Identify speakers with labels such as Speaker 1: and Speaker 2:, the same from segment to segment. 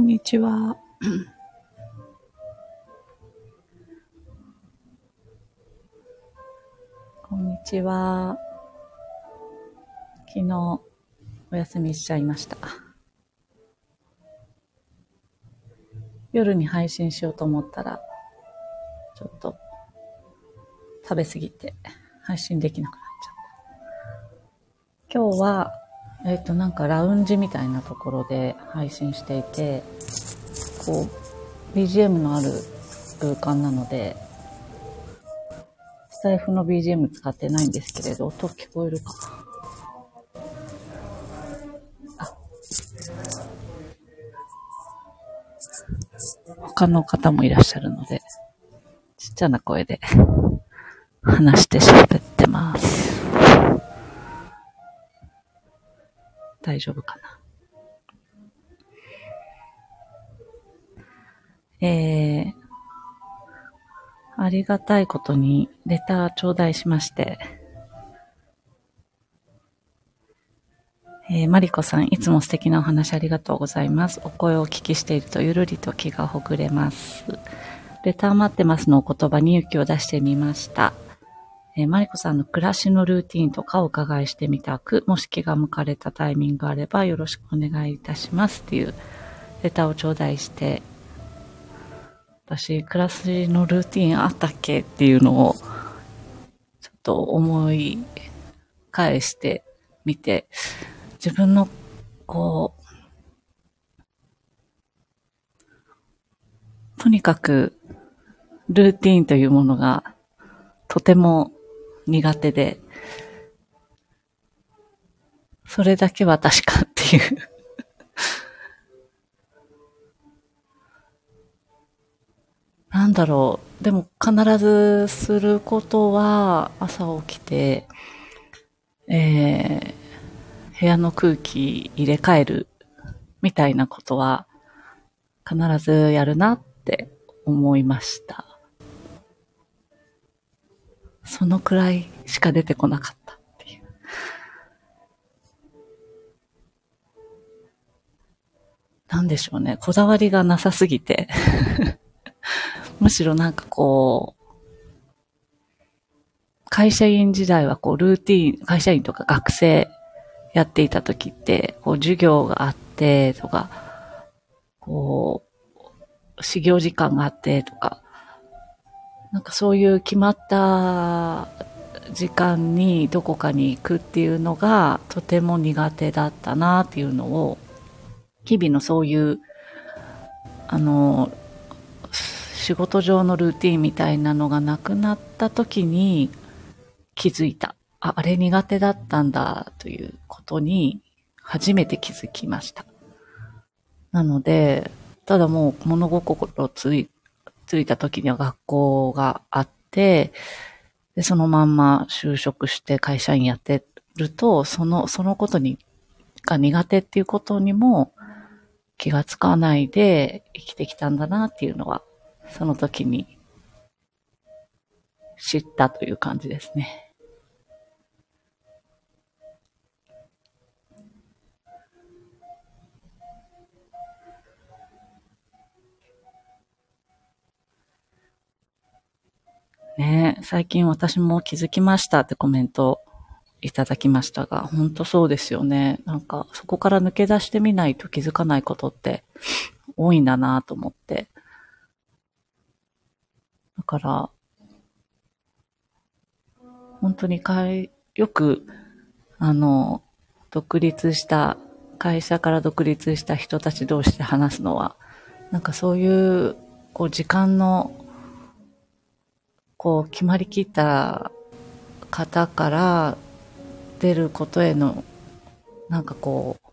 Speaker 1: んにちは。こんにちは。昨日、お休みしちゃいました。夜に配信しようと思ったら、ちょっと、食べ過ぎて、配信できなくなっちゃった。今日は、えっ、と、なんかラウンジみたいなところで配信していて、こう、BGM のある空間なので、スタイフの BGM 使ってないんですけれど、音聞こえるかあ。他の方もいらっしゃるので、ちっちゃな声で 話して喋ってます。大丈夫かな。えー、ありがたいことにレター頂戴しまして、えー、マリコさん、いつも素敵なお話ありがとうございます。お声をお聞きしているとゆるりと気がほぐれます。レター待ってますのお言葉に勇気を出してみました。えーマリコさんの暮らしのルーティンとかお伺いしてみたく、もし気が向かれたタイミングがあればよろしくお願いいたしますっていうレターを頂戴して、私、暮らしのルーティンあったっけっていうのを、ちょっと思い返してみて、自分の、こう、とにかく、ルーティンというものが、とても苦手で、それだけは確かっていう。なんだろう。でも必ずすることは朝起きて、えー、部屋の空気入れ替えるみたいなことは必ずやるなって思いました。そのくらいしか出てこなかったっていう。なんでしょうね。こだわりがなさすぎて。むしろなんかこう、会社員時代はこうルーティン、会社員とか学生やっていた時って、こう授業があってとか、こう、始業時間があってとか、なんかそういう決まった時間にどこかに行くっていうのがとても苦手だったなっていうのを、日々のそういう、あの、仕事上のルーティンみたいなのがなくなった時に気づいた。あ、あれ苦手だったんだということに初めて気づきました。なので、ただもう物心つい着いた時には学校があって、で、そのまんま就職して会社員やってると、その、そのことに、が苦手っていうことにも気がつかないで生きてきたんだなっていうのは、その時に知ったという感じですね。ね最近私も気づきましたってコメントいただきましたが、本当そうですよね。なんか、そこから抜け出してみないと気づかないことって多いんだなと思って。だから、本当にかい、よく、あの、独立した、会社から独立した人たち同士で話すのは、なんかそういう、こう、時間のこう決まりきった方から出ることへのなんかこう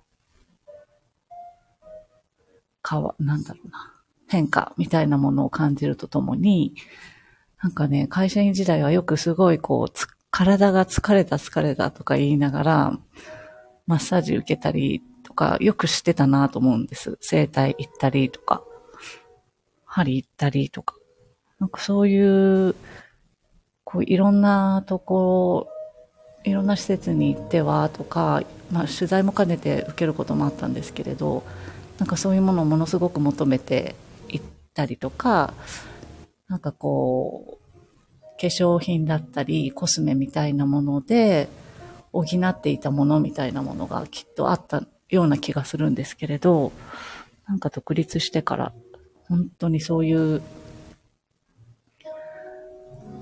Speaker 1: かわなんだろうな変化みたいなものを感じるとともになんかね会社員時代はよくすごいこうつ体が疲れた疲れたとか言いながらマッサージ受けたりとかよくしてたなと思うんです。整体行ったりとか針行ったりとか。なんかそういう、こういろんなところ、いろんな施設に行ってはとか、まあ取材も兼ねて受けることもあったんですけれど、なんかそういうものをものすごく求めていったりとか、なんかこう、化粧品だったり、コスメみたいなもので、補っていたものみたいなものがきっとあったような気がするんですけれど、なんか独立してから、本当にそういう、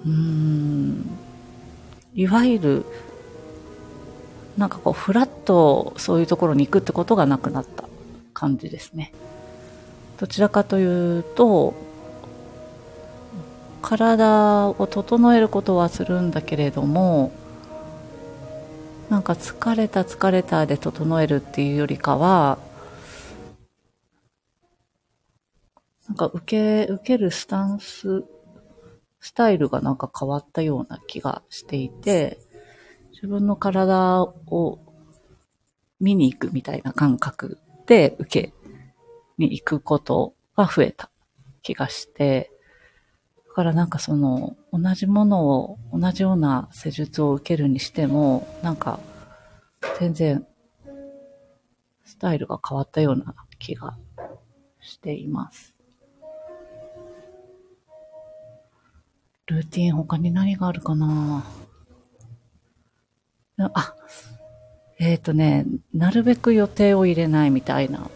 Speaker 1: うん、いわゆる、なんかこう、フラッとそういうところに行くってことがなくなった感じですね。どちらかというと、体を整えることはするんだけれども、なんか疲れた疲れたで整えるっていうよりかは、なんか受け、受けるスタンス、スタイルがなんか変わったような気がしていて、自分の体を見に行くみたいな感覚で受けに行くことが増えた気がして、だからなんかその同じものを同じような施術を受けるにしても、なんか全然スタイルが変わったような気がしています。ルーティン他に何があるかな？あ、えっ、ー、とね、なるべく予定を入れないみたいな。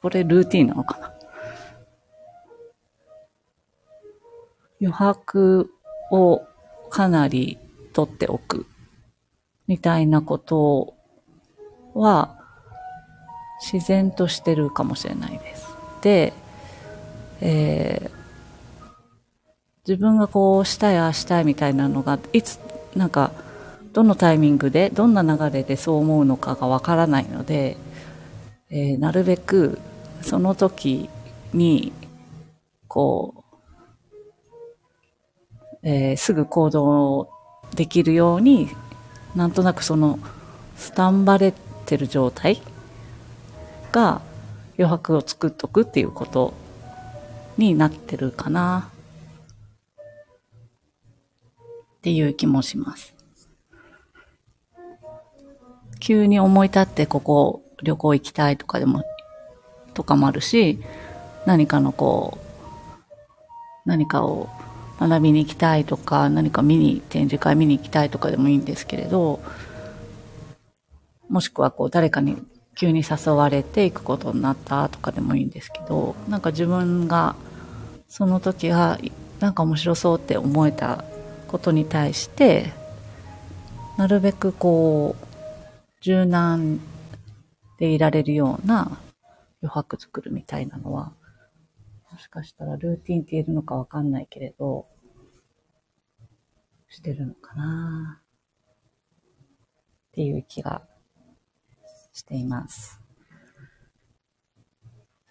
Speaker 1: これルーティンなのかな？余白をかなり取っておくみたいなことは自然としてるかもしれないです。で、えー、自分がこうしたいああしたいみたいなのがいつなんかどのタイミングでどんな流れでそう思うのかがわからないので、えー、なるべくその時にこう、えー、すぐ行動できるようになんとなくそのスタンバれてる状態が余白を作っとくっていうことになってるかな。っていう気もします。急に思い立ってここ旅行行きたいとかでも、とかもあるし、何かのこう、何かを学びに行きたいとか、何か見に、展示会見に行きたいとかでもいいんですけれど、もしくはこう誰かに急に誘われて行くことになったとかでもいいんですけど、なんか自分がその時はなんか面白そうって思えたことに対して、なるべくこう、柔軟でいられるような余白作るみたいなのは、もしかしたらルーティンって言えるのかわかんないけれど、してるのかなっていう気がしています。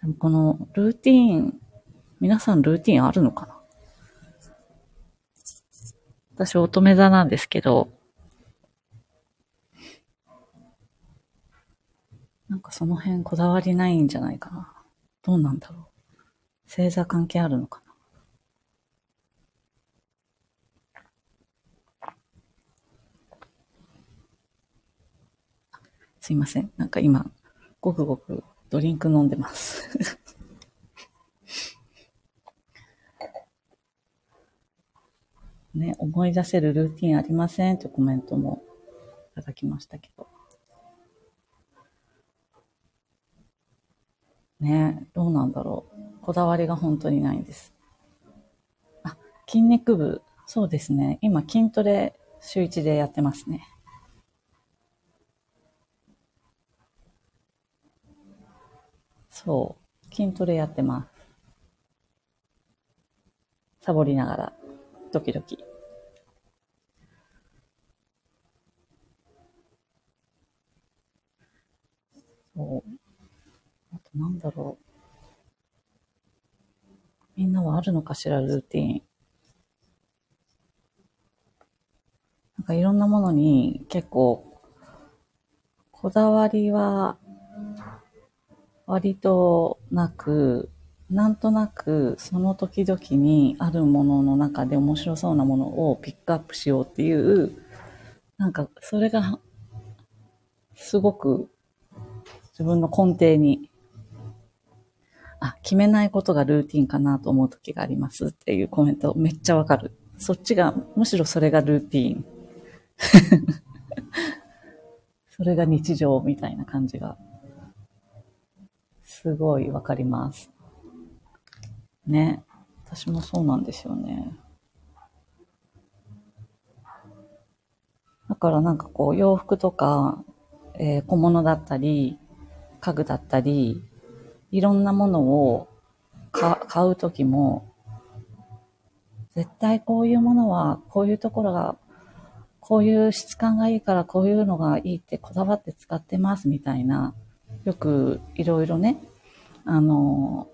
Speaker 1: でもこのルーティン、皆さんルーティンあるのかな？私乙女座なんですけど、なんかその辺こだわりないんじゃないかな。どうなんだろう。星座関係あるのかな。すいません。なんか今、ごくごくドリンク飲んでます ね、思い出せるルーティンありませんとコメントもいただきましたけど。ね、どうなんだろう。こだわりが本当にないんです。あ、筋肉部。そうですね。今筋トレ週一でやってますね。そう。筋トレやってます。サボりながら、時々。そう。あとなんだろう。みんなはあるのかしら、ルーティン。なんかいろんなものに結構、こだわりは、割となく、なんとなくその時々にあるものの中で面白そうなものをピックアップしようっていう、なんかそれがすごく自分の根底にあ、決めないことがルーティンかなと思う時がありますっていうコメントめっちゃわかる。そっちが、むしろそれがルーティン。それが日常みたいな感じが、すごいわかります。ね。私もそうなんですよね。だからなんかこう洋服とか、えー、小物だったり、家具だったり、いろんなものを買うときも、絶対こういうものは、こういうところが、こういう質感がいいからこういうのがいいってこだわって使ってますみたいな、よくいろいろね、あの、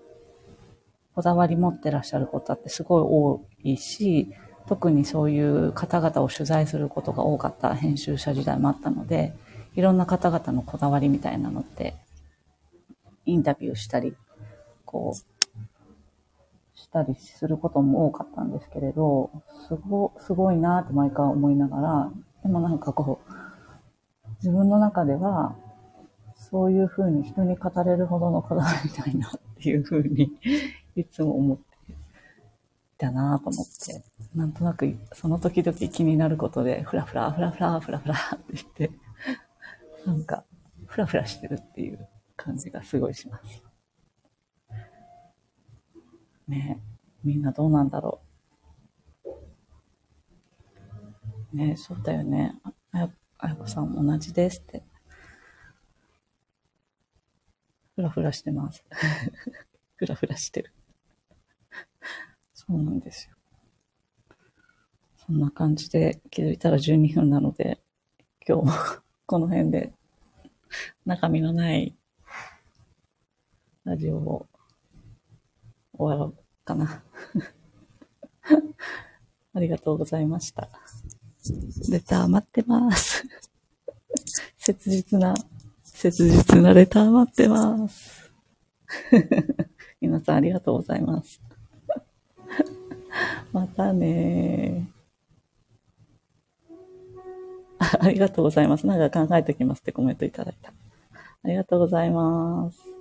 Speaker 1: こだわり持ってらっしゃる方ってすごい多いし、特にそういう方々を取材することが多かった編集者時代もあったので、いろんな方々のこだわりみたいなのって、インタビューしたり、こう、したりすることも多かったんですけれど、すご、すごいなって毎回思いながら、でもなんかこう、自分の中では、そういうふうに人に語れるほどのこだわりたいなっていうふうにいつも思っていたなと思って、なんとなくその時々気になることで、ふらふら、ふらふら、ふらふら って言って、なんか、ふらふらしてるっていう感じがすごいします。ねみんなどうなんだろう。ねそうだよね。あや、あやこさんも同じですって。ふらふらしてます。ふらふらしてる。そうなんですよ。そんな感じで気づいたら12分なので、今日もこの辺で中身のないラジオを終わろうかな。ありがとうございました。レター待ってます。切実な、切実なレター待ってます。皆さんありがとうございます。またねあ。ありがとうございます。なんか考えておきますってコメントいただいた。ありがとうございます。